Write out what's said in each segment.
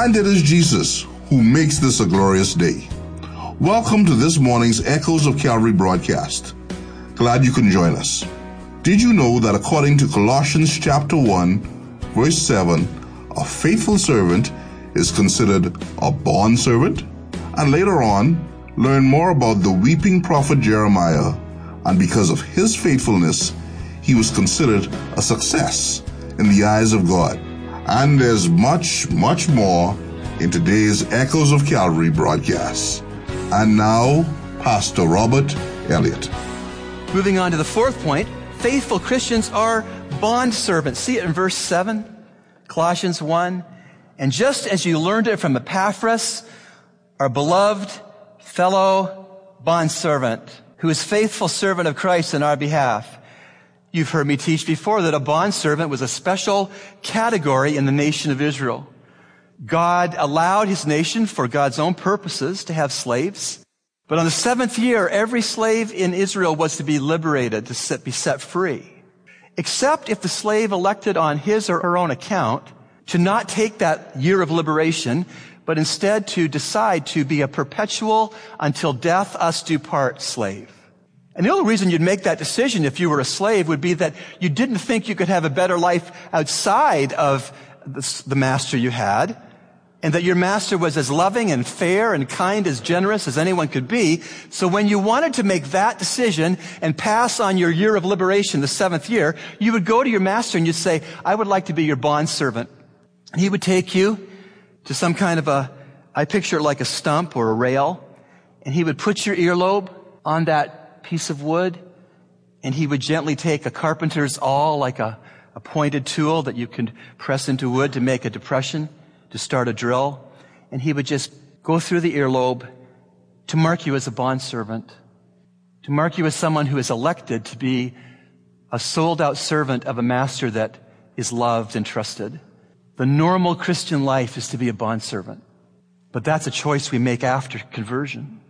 And it is Jesus who makes this a glorious day. Welcome to this morning's Echoes of Calvary broadcast. Glad you can join us. Did you know that according to Colossians chapter 1, verse 7, a faithful servant is considered a bond servant? And later on, learn more about the weeping prophet Jeremiah, and because of his faithfulness, he was considered a success in the eyes of God. And there's much, much more in today's Echoes of Calvary broadcast. And now, Pastor Robert Elliott. Moving on to the fourth point, faithful Christians are bond servants. See it in verse 7, Colossians 1. And just as you learned it from Epaphras, our beloved fellow bondservant, who is faithful servant of Christ in our behalf. You've heard me teach before that a bondservant was a special category in the nation of Israel. God allowed his nation for God's own purposes to have slaves. But on the seventh year, every slave in Israel was to be liberated, to set, be set free. Except if the slave elected on his or her own account to not take that year of liberation, but instead to decide to be a perpetual until death us do part slave. And the only reason you'd make that decision if you were a slave would be that you didn't think you could have a better life outside of the master you had and that your master was as loving and fair and kind as generous as anyone could be. So when you wanted to make that decision and pass on your year of liberation, the seventh year, you would go to your master and you'd say, I would like to be your bond servant. And he would take you to some kind of a, I picture it like a stump or a rail, and he would put your earlobe on that piece of wood, and he would gently take a carpenter's awl, like a, a pointed tool that you can press into wood to make a depression to start a drill, and he would just go through the earlobe to mark you as a bondservant, to mark you as someone who is elected to be a sold out servant of a master that is loved and trusted. The normal Christian life is to be a bondservant. But that's a choice we make after conversion.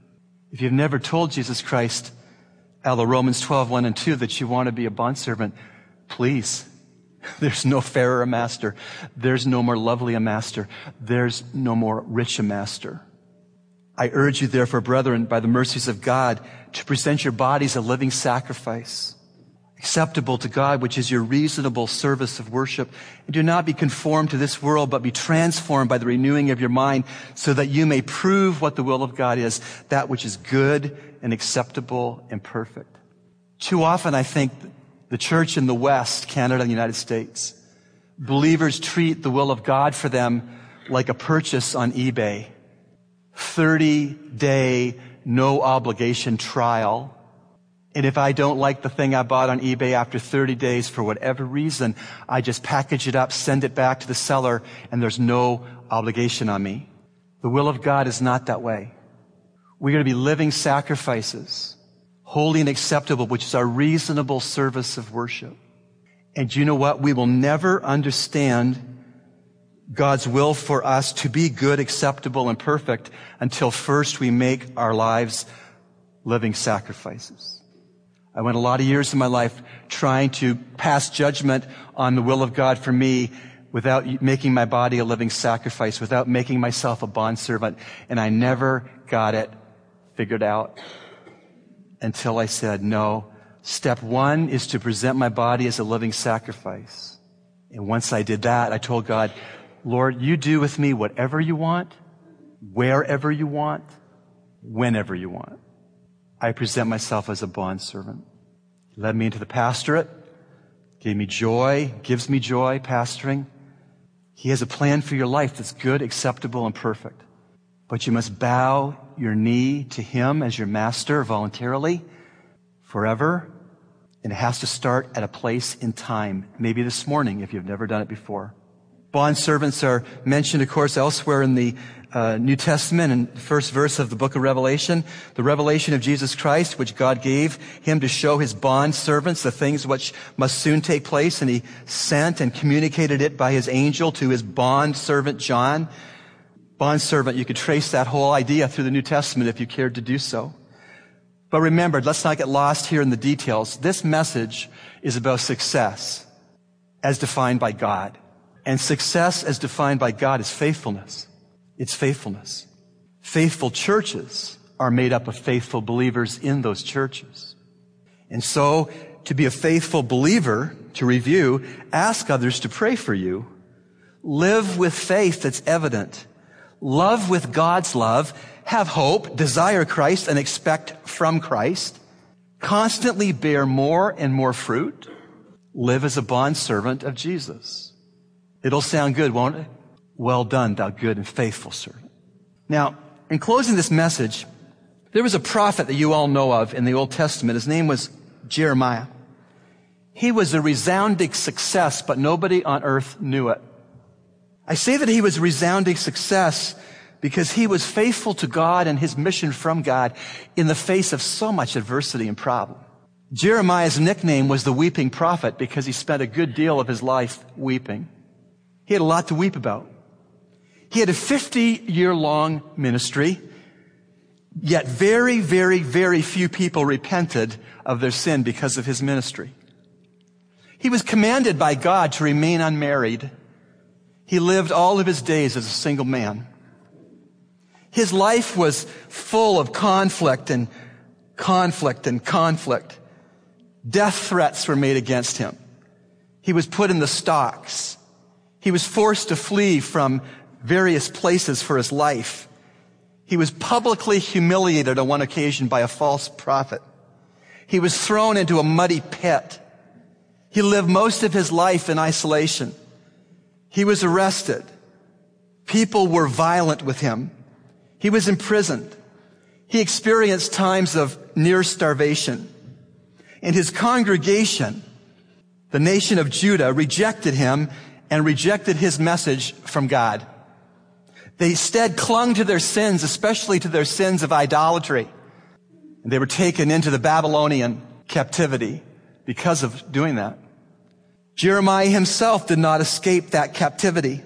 If you've never told Jesus Christ, out Romans 12, 1 and 2, that you want to be a bondservant, please there's no fairer a master. There's no more lovely a master. There's no more rich a master. I urge you, therefore, brethren, by the mercies of God, to present your bodies a living sacrifice, acceptable to God, which is your reasonable service of worship. And do not be conformed to this world, but be transformed by the renewing of your mind, so that you may prove what the will of God is, that which is good and acceptable and perfect. Too often, I think the church in the West, Canada, and the United States. Believers treat the will of God for them like a purchase on eBay. 30 day, no obligation trial. And if I don't like the thing I bought on eBay after 30 days for whatever reason, I just package it up, send it back to the seller, and there's no obligation on me. The will of God is not that way. We're going to be living sacrifices holy and acceptable, which is our reasonable service of worship. And you know what? We will never understand God's will for us to be good, acceptable, and perfect until first we make our lives living sacrifices. I went a lot of years in my life trying to pass judgment on the will of God for me without making my body a living sacrifice, without making myself a bondservant, and I never got it figured out until I said, no, step one is to present my body as a living sacrifice. And once I did that, I told God, Lord, you do with me whatever you want, wherever you want, whenever you want. I present myself as a bondservant. Led me into the pastorate, gave me joy, gives me joy pastoring. He has a plan for your life that's good, acceptable, and perfect. But you must bow your knee to Him as your master voluntarily forever. And it has to start at a place in time. Maybe this morning if you've never done it before. Bond servants are mentioned, of course, elsewhere in the uh, New Testament and the first verse of the book of Revelation. The revelation of Jesus Christ, which God gave him to show his bond servants the things which must soon take place. And he sent and communicated it by his angel to his bond servant John bondservant, you could trace that whole idea through the New Testament if you cared to do so. But remember, let's not get lost here in the details. This message is about success as defined by God. And success as defined by God is faithfulness. It's faithfulness. Faithful churches are made up of faithful believers in those churches. And so, to be a faithful believer, to review, ask others to pray for you. Live with faith that's evident. Love with God's love. Have hope, desire Christ, and expect from Christ. Constantly bear more and more fruit. Live as a bondservant of Jesus. It'll sound good, won't it? Well done, thou good and faithful servant. Now, in closing this message, there was a prophet that you all know of in the Old Testament. His name was Jeremiah. He was a resounding success, but nobody on earth knew it. I say that he was a resounding success because he was faithful to God and his mission from God in the face of so much adversity and problem. Jeremiah's nickname was the weeping prophet because he spent a good deal of his life weeping. He had a lot to weep about. He had a 50 year long ministry, yet very, very, very few people repented of their sin because of his ministry. He was commanded by God to remain unmarried he lived all of his days as a single man. His life was full of conflict and conflict and conflict. Death threats were made against him. He was put in the stocks. He was forced to flee from various places for his life. He was publicly humiliated on one occasion by a false prophet. He was thrown into a muddy pit. He lived most of his life in isolation. He was arrested. People were violent with him. He was imprisoned. He experienced times of near starvation. And his congregation, the nation of Judah, rejected him and rejected his message from God. They instead clung to their sins, especially to their sins of idolatry. And they were taken into the Babylonian captivity because of doing that. Jeremiah himself did not escape that captivity.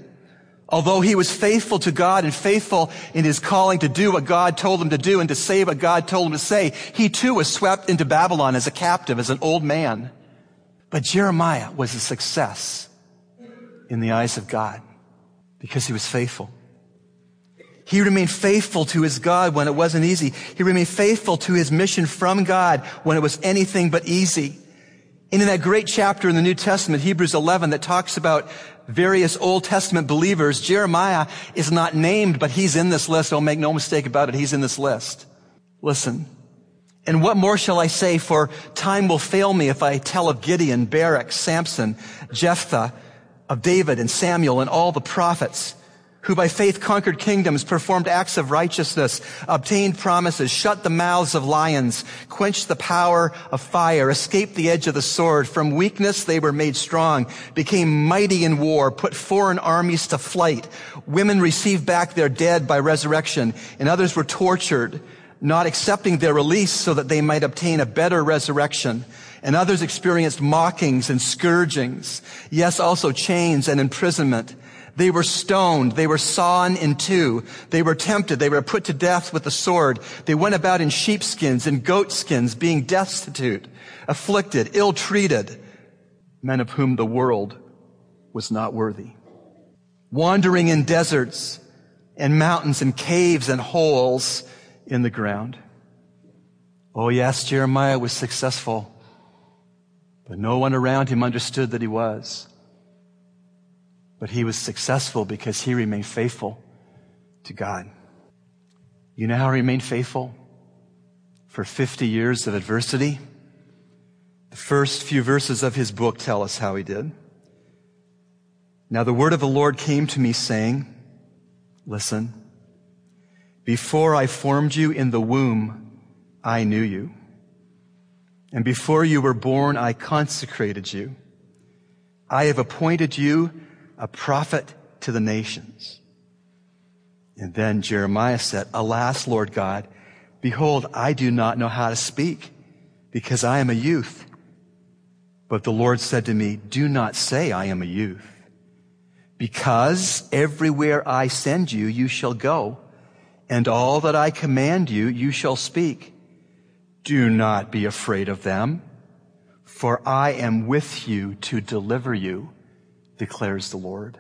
Although he was faithful to God and faithful in his calling to do what God told him to do and to say what God told him to say, he too was swept into Babylon as a captive, as an old man. But Jeremiah was a success in the eyes of God because he was faithful. He remained faithful to his God when it wasn't easy. He remained faithful to his mission from God when it was anything but easy. And in that great chapter in the New Testament, Hebrews 11, that talks about various Old Testament believers, Jeremiah is not named, but he's in this list. Don't make no mistake about it. He's in this list. Listen. And what more shall I say? For time will fail me if I tell of Gideon, Barak, Samson, Jephthah, of David and Samuel and all the prophets who by faith conquered kingdoms, performed acts of righteousness, obtained promises, shut the mouths of lions, quenched the power of fire, escaped the edge of the sword. From weakness they were made strong, became mighty in war, put foreign armies to flight. Women received back their dead by resurrection, and others were tortured, not accepting their release so that they might obtain a better resurrection. And others experienced mockings and scourgings. Yes, also chains and imprisonment. They were stoned. They were sawn in two. They were tempted. They were put to death with the sword. They went about in sheepskins and goatskins, being destitute, afflicted, ill-treated, men of whom the world was not worthy. Wandering in deserts and mountains and caves and holes in the ground. Oh yes, Jeremiah was successful, but no one around him understood that he was. But he was successful because he remained faithful to God. You know how he remained faithful? For 50 years of adversity. The first few verses of his book tell us how he did. Now the word of the Lord came to me saying, listen, before I formed you in the womb, I knew you. And before you were born, I consecrated you. I have appointed you a prophet to the nations. And then Jeremiah said, Alas, Lord God, behold, I do not know how to speak because I am a youth. But the Lord said to me, do not say I am a youth because everywhere I send you, you shall go and all that I command you, you shall speak. Do not be afraid of them for I am with you to deliver you declares the Lord.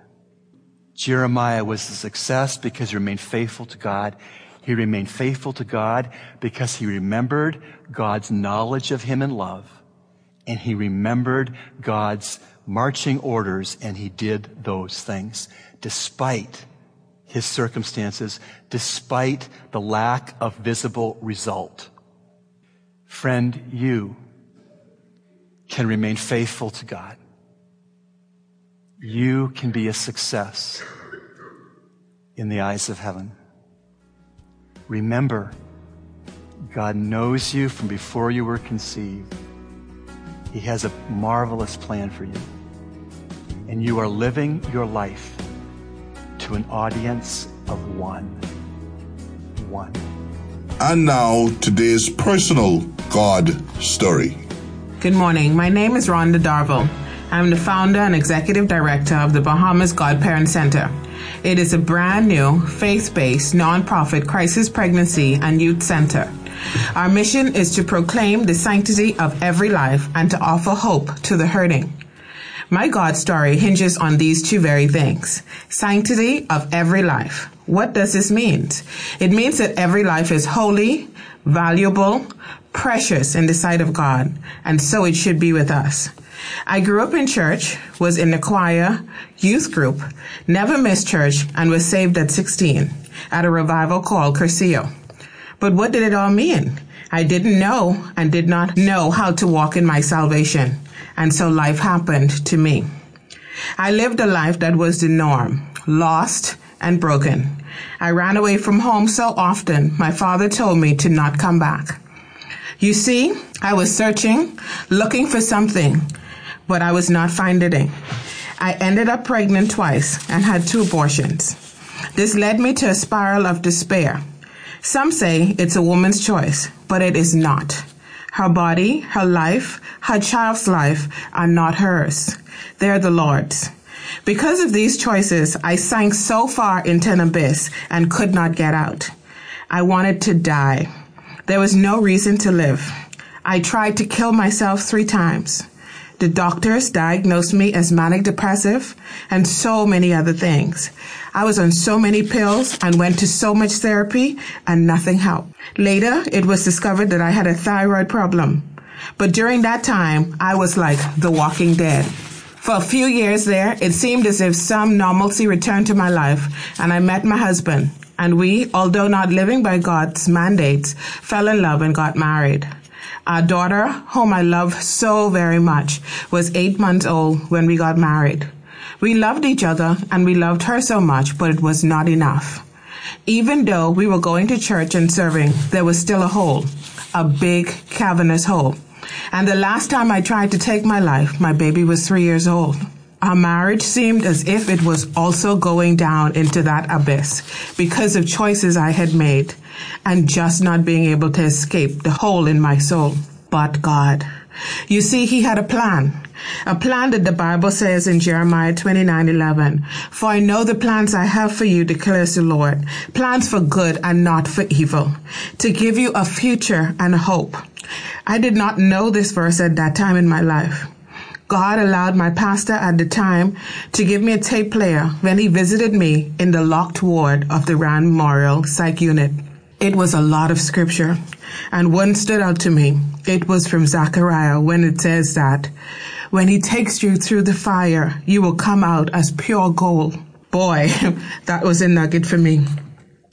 Jeremiah was a success because he remained faithful to God. He remained faithful to God because he remembered God's knowledge of him and love. And he remembered God's marching orders and he did those things despite his circumstances, despite the lack of visible result. Friend, you can remain faithful to God. You can be a success in the eyes of heaven. Remember, God knows you from before you were conceived. He has a marvelous plan for you. And you are living your life to an audience of one. One. And now, today's personal God story. Good morning. My name is Rhonda Darville. I'm the founder and executive director of the Bahamas Godparent Center. It is a brand new, faith based, nonprofit crisis pregnancy and youth center. Our mission is to proclaim the sanctity of every life and to offer hope to the hurting. My God story hinges on these two very things. Sanctity of every life. What does this mean? It means that every life is holy, valuable, precious in the sight of God, and so it should be with us. I grew up in church, was in the choir, youth group, never missed church, and was saved at 16 at a revival called Cursillo. But what did it all mean? I didn't know and did not know how to walk in my salvation. And so life happened to me. I lived a life that was the norm, lost and broken. I ran away from home so often, my father told me to not come back. You see, I was searching, looking for something, but I was not finding. I ended up pregnant twice and had two abortions. This led me to a spiral of despair. Some say it's a woman's choice, but it is not. Her body, her life, her child's life are not hers. They're the Lord's. Because of these choices, I sank so far into an abyss and could not get out. I wanted to die. There was no reason to live. I tried to kill myself three times. The doctors diagnosed me as manic depressive and so many other things. I was on so many pills and went to so much therapy and nothing helped. Later, it was discovered that I had a thyroid problem. But during that time, I was like the walking dead. For a few years there, it seemed as if some normalcy returned to my life and I met my husband. And we, although not living by God's mandates, fell in love and got married. Our daughter, whom I love so very much, was eight months old when we got married. We loved each other and we loved her so much, but it was not enough. Even though we were going to church and serving, there was still a hole, a big cavernous hole. And the last time I tried to take my life, my baby was three years old. Our marriage seemed as if it was also going down into that abyss because of choices I had made and just not being able to escape the hole in my soul. But God. You see, He had a plan. A plan that the Bible says in Jeremiah 29:11, "For I know the plans I have for you, declares the Lord, plans for good and not for evil, to give you a future and a hope." I did not know this verse at that time in my life. God allowed my pastor at the time to give me a tape player when he visited me in the locked ward of the Rand Memorial Psych Unit. It was a lot of scripture, and one stood out to me. It was from Zechariah when it says that when he takes you through the fire, you will come out as pure gold. Boy, that was a nugget for me.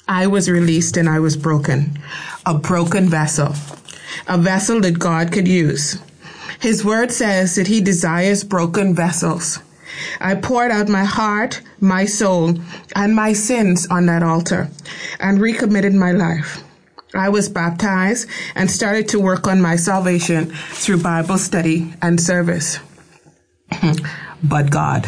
I was released and I was broken. A broken vessel. A vessel that God could use. His word says that he desires broken vessels. I poured out my heart, my soul, and my sins on that altar and recommitted my life. I was baptized and started to work on my salvation through Bible study and service. but God,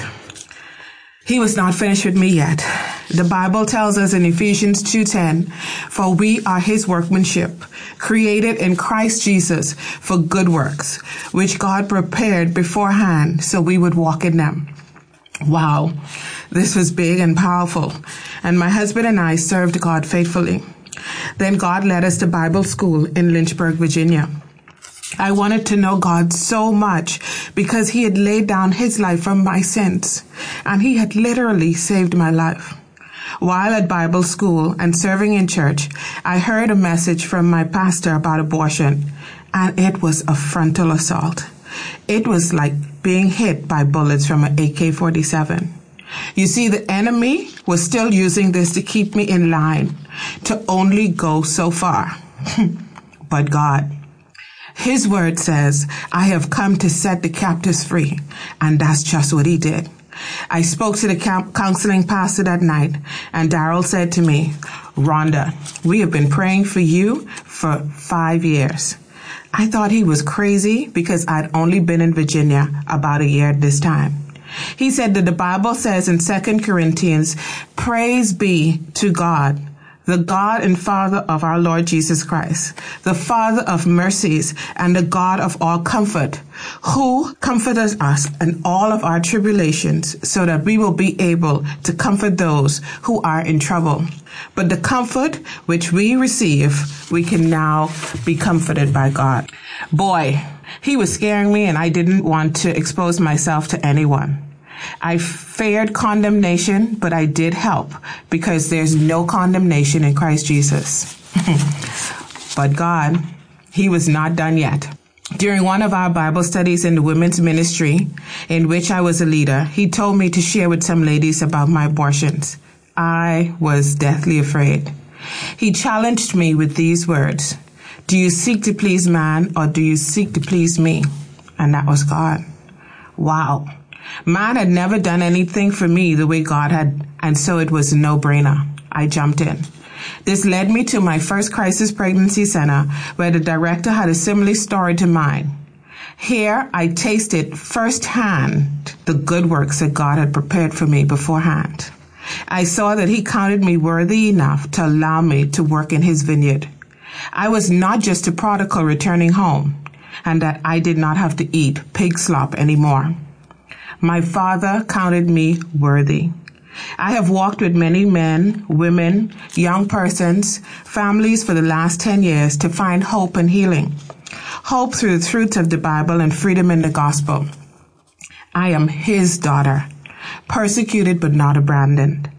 He was not finished with me yet. The Bible tells us in Ephesians 2:10, "For we are his workmanship, created in Christ Jesus for good works, which God prepared beforehand so we would walk in them." Wow. This was big and powerful, and my husband and I served God faithfully. Then God led us to Bible school in Lynchburg, Virginia. I wanted to know God so much because He had laid down His life for my sins and He had literally saved my life. While at Bible school and serving in church, I heard a message from my pastor about abortion and it was a frontal assault. It was like being hit by bullets from an AK-47. You see, the enemy was still using this to keep me in line, to only go so far. but God, His word says, I have come to set the captives free. And that's just what He did. I spoke to the counseling pastor that night, and Daryl said to me, Rhonda, we have been praying for you for five years. I thought he was crazy because I'd only been in Virginia about a year at this time. He said that the Bible says in 2 Corinthians, praise be to God the God and Father of our Lord Jesus Christ, the Father of mercies and the God of all comfort, who comforted us in all of our tribulations so that we will be able to comfort those who are in trouble. But the comfort which we receive, we can now be comforted by God. Boy, he was scaring me and I didn't want to expose myself to anyone. I feared condemnation, but I did help because there's no condemnation in Christ Jesus. but God, He was not done yet. During one of our Bible studies in the women's ministry, in which I was a leader, he told me to share with some ladies about my abortions. I was deathly afraid. He challenged me with these words Do you seek to please man or do you seek to please me? And that was God. Wow. Man had never done anything for me the way God had, and so it was a no-brainer. I jumped in. This led me to my first crisis pregnancy center where the director had a similar story to mine. Here I tasted firsthand the good works that God had prepared for me beforehand. I saw that he counted me worthy enough to allow me to work in his vineyard. I was not just a prodigal returning home and that I did not have to eat pig slop anymore. My father counted me worthy. I have walked with many men, women, young persons, families for the last 10 years to find hope and healing. Hope through the truth of the Bible and freedom in the gospel. I am his daughter, persecuted but not abandoned.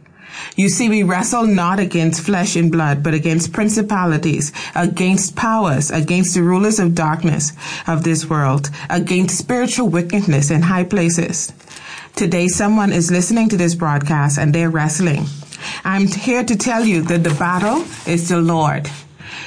You see, we wrestle not against flesh and blood, but against principalities, against powers, against the rulers of darkness of this world, against spiritual wickedness in high places. Today, someone is listening to this broadcast and they're wrestling. I'm here to tell you that the battle is the Lord.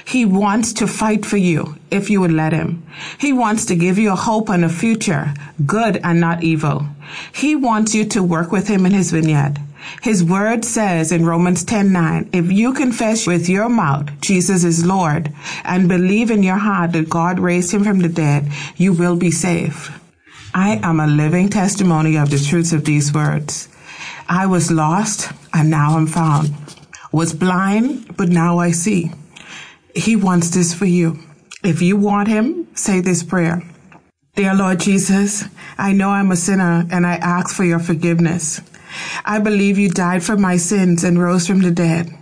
He wants to fight for you if you would let him. He wants to give you a hope and a future, good and not evil. He wants you to work with him in his vineyard. His word says in Romans 10:9, if you confess with your mouth Jesus is Lord and believe in your heart that God raised him from the dead, you will be saved. I am a living testimony of the truths of these words. I was lost and now I'm found. Was blind, but now I see. He wants this for you. If you want him, say this prayer. Dear Lord Jesus, I know I'm a sinner and I ask for your forgiveness. I believe you died for my sins and rose from the dead.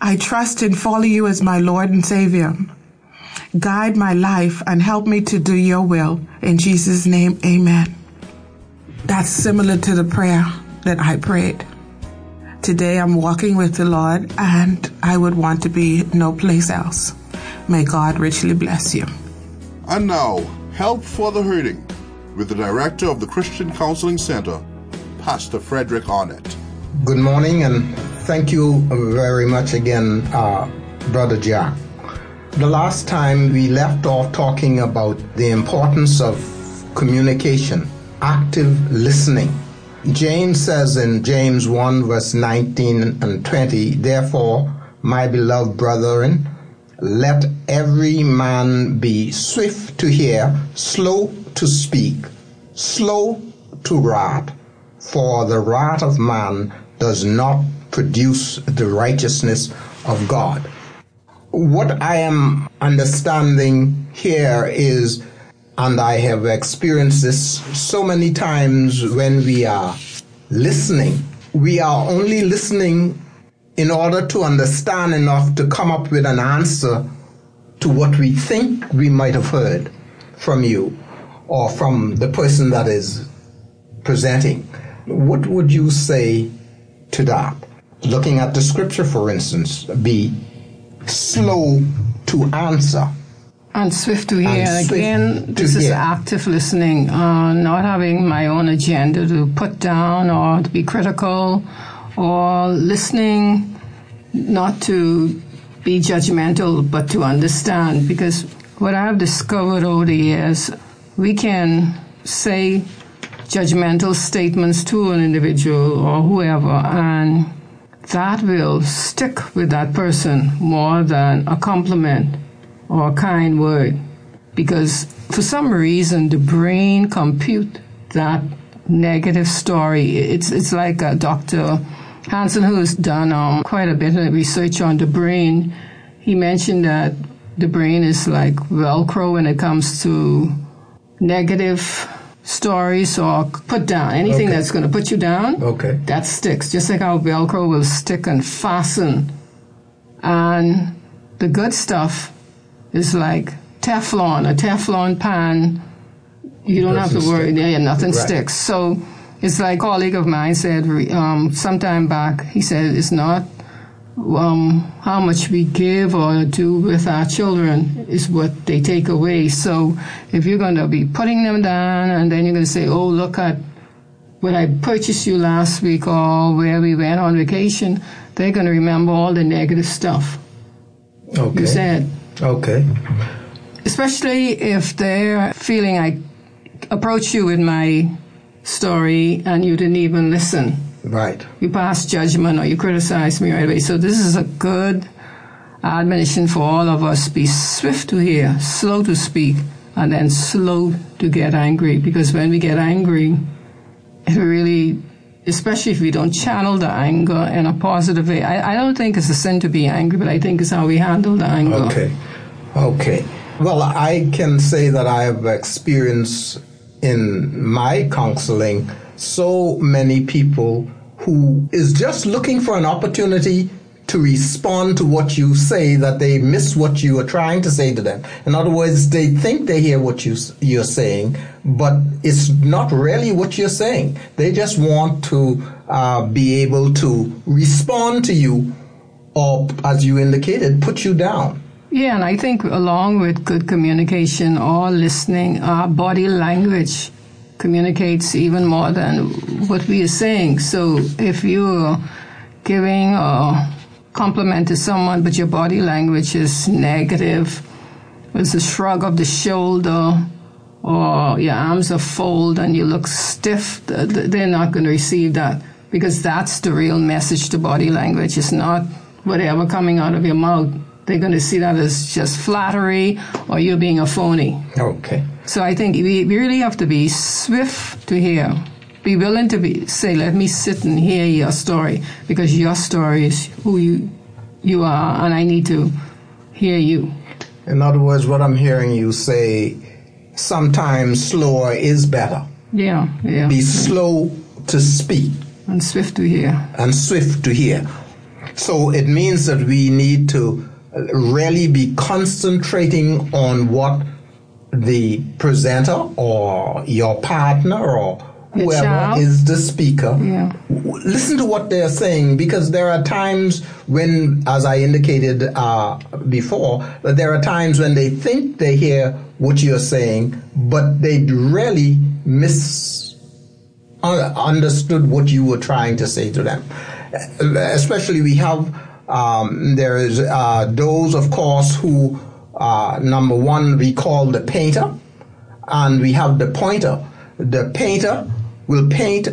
I trust and follow you as my Lord and Savior. Guide my life and help me to do your will. In Jesus' name, amen. That's similar to the prayer that I prayed. Today I'm walking with the Lord and I would want to be no place else. May God richly bless you. And now, help for the hurting with the director of the Christian Counseling Center, Pastor Frederick Arnett. Good morning, and thank you very much again, uh, Brother Jack. The last time we left off talking about the importance of communication, active listening. James says in James 1, verse 19 and 20, Therefore, my beloved brethren, let every man be swift to hear, slow to speak, slow to wrath for the wrath of man does not produce the righteousness of God. What I am understanding here is, and I have experienced this so many times when we are listening, we are only listening in order to understand enough to come up with an answer to what we think we might have heard from you or from the person that is presenting, what would you say to that? Looking at the scripture, for instance, be slow to answer. And swift to hear. And Again, this is hear. active listening, uh, not having my own agenda to put down or to be critical, or listening not to be judgmental, but to understand. Because what I've discovered over the years, we can say judgmental statements to an individual or whoever, and that will stick with that person more than a compliment or a kind word. Because for some reason, the brain compute that negative story. It's, it's like uh, Dr. Hanson, who's done um, quite a bit of research on the brain. He mentioned that the brain is like Velcro when it comes to negative stories or put down anything Okay. that's going to put you down Okay. that sticks just like how velcro will stick and fasten and the good stuff is like teflon a teflon pan you don't have to worry stick. yeah, nothing Right. sticks so it's like a colleague of mine said um, sometime back he said it's not um, how much we give or do with our children is what they take away. So if you're going to be putting them down and then you're going to say, oh, look at what I purchased you last week or where we went on vacation, they're going to remember all the negative stuff Okay. you said. Okay. Especially if they're feeling I approach you with my story and you didn't even listen Right. you pass judgment or you criticize me right away. So this is a good admonition for all of us. Be swift to hear, slow to speak, and then slow to get angry. Because when we get angry, it really, especially if we don't channel the anger in a positive way. I, I don't think it's a sin to be angry, but I think it's how we handle the anger. Okay. Okay. Well, I can say that I have experienced in my counseling so many people who is just looking for an opportunity to respond to what you say that they miss what you are trying to say to them. In other words, they think they hear what you you're saying, but it's not really what you're saying. They just want to uh, be able to respond to you, or as you indicated, put you down. Yeah, and I think along with good communication or listening, our body language communicates even more than what we are saying. So if you're giving a compliment to someone, but your body language is negative, it's a shrug of the shoulder, or your arms are folded and you look stiff, th- th- they're not going to receive that because that's the real message to body language. It's not whatever coming out of your mouth. They're going to see that as just flattery or you being a phony. Okay. So I think we we really have to be swift to hear. Be willing to be say, let me sit and hear your story because your story is who you you are, and I need to hear you. In other words, what I'm hearing you say, sometimes slower is better. Yeah, yeah. Be slow to speak and swift to hear. and swift to hear. So it means that we need to really be concentrating on what the presenter or your partner or whoever is the speaker. Yeah. Listen to what they're saying because there are times when, as I indicated uh, before, that there are times when they think they hear what you're saying, but they really miss un- understood what you were trying to say to them. Uh, Especially, we have um, there is uh, those, of course, who uh, number one we call the painter, and we have the pointer. The painter will paint.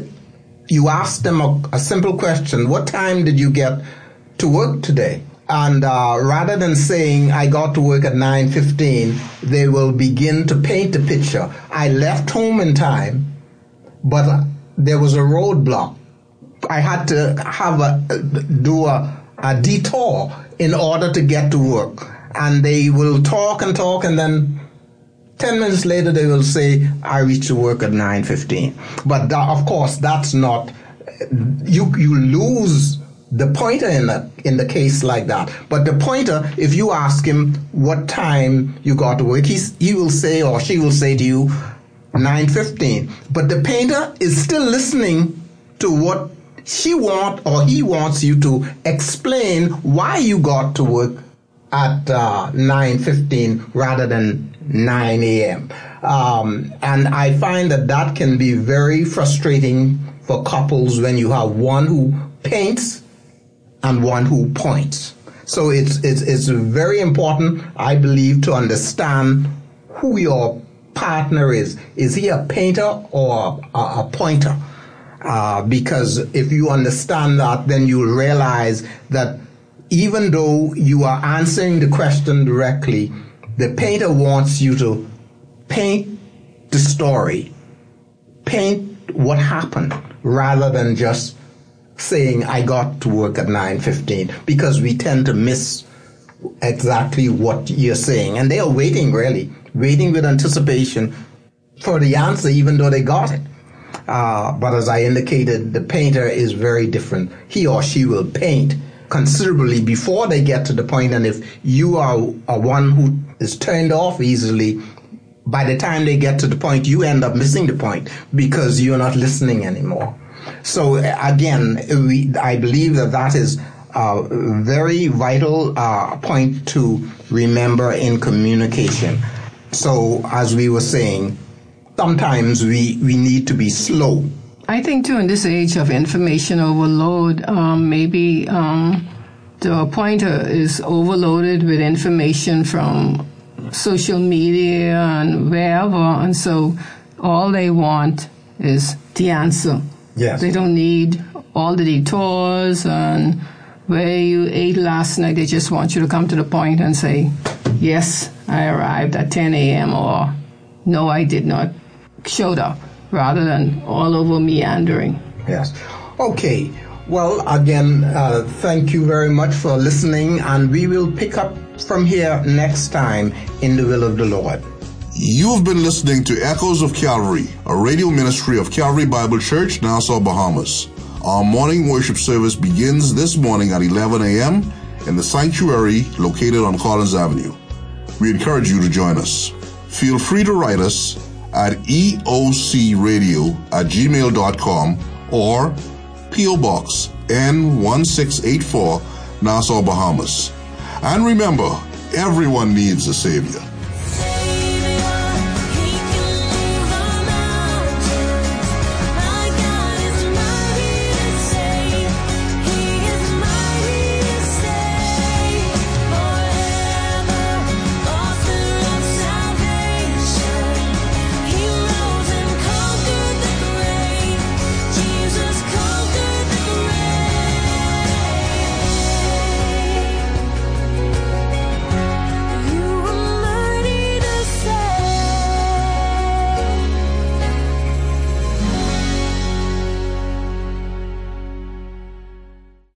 You ask them a, a simple question: What time did you get to work today? And uh, rather than saying I got to work at nine fifteen, they will begin to paint the picture. I left home in time, but there was a roadblock. I had to have a do a, a detour in order to get to work. And they will talk and talk, and then ten minutes later they will say, "I reached to work at nine 15. But that, of course, that's not. You you lose the pointer in the in the case like that. But the pointer, if you ask him what time you got to work, he's, he will say or she will say to you, 9.15. But the painter is still listening to what she want or he wants you to explain why you got to work at uh, 9.15 rather than 9 a.m. Um, and I find that that can be very frustrating for couples when you have one who paints and one who points. So it's, it's, it's very important, I believe, to understand who your partner is. Is he a painter or a, a pointer? Uh, because if you understand that, then you'll realize that even though you are answering the question directly, the painter wants you to paint the story, paint what happened, rather than just saying I got to work at 9:15 because we tend to miss exactly what you're saying. And they are waiting really waiting with anticipation for the answer even though they got it uh, but as I indicated the painter is very different he or she will paint considerably before they get to the point and if you are a one who is turned off easily by the time they get to the point you end up missing the point because you're not listening anymore so again, we, I believe that that is a very vital uh, point to remember in communication. So as we were saying, sometimes we, we need to be slow. I think too, in this age of information overload, um, maybe um, the pointer is overloaded with information from social media and wherever, and so all they want is the answer. Yes. They don't need all the detours and where you ate last night. They just want you to come to the point and say, yes, I arrived at 10 a.m. or no, I did not, showed up, rather than all over meandering. Yes. Okay. Well, again, uh, thank you very much for listening, and we will pick up from here next time in the will of the Lord. You've been listening to Echoes of Calvary, a radio ministry of Calvary Bible Church, Nassau, Bahamas. Our morning worship service begins this morning at 11 a.m. in the sanctuary located on Collins Avenue. We encourage you to join us. Feel free to write us at eocradio at gmail.com or P.O. Box N1684, Nassau, Bahamas. And remember, everyone needs a Savior.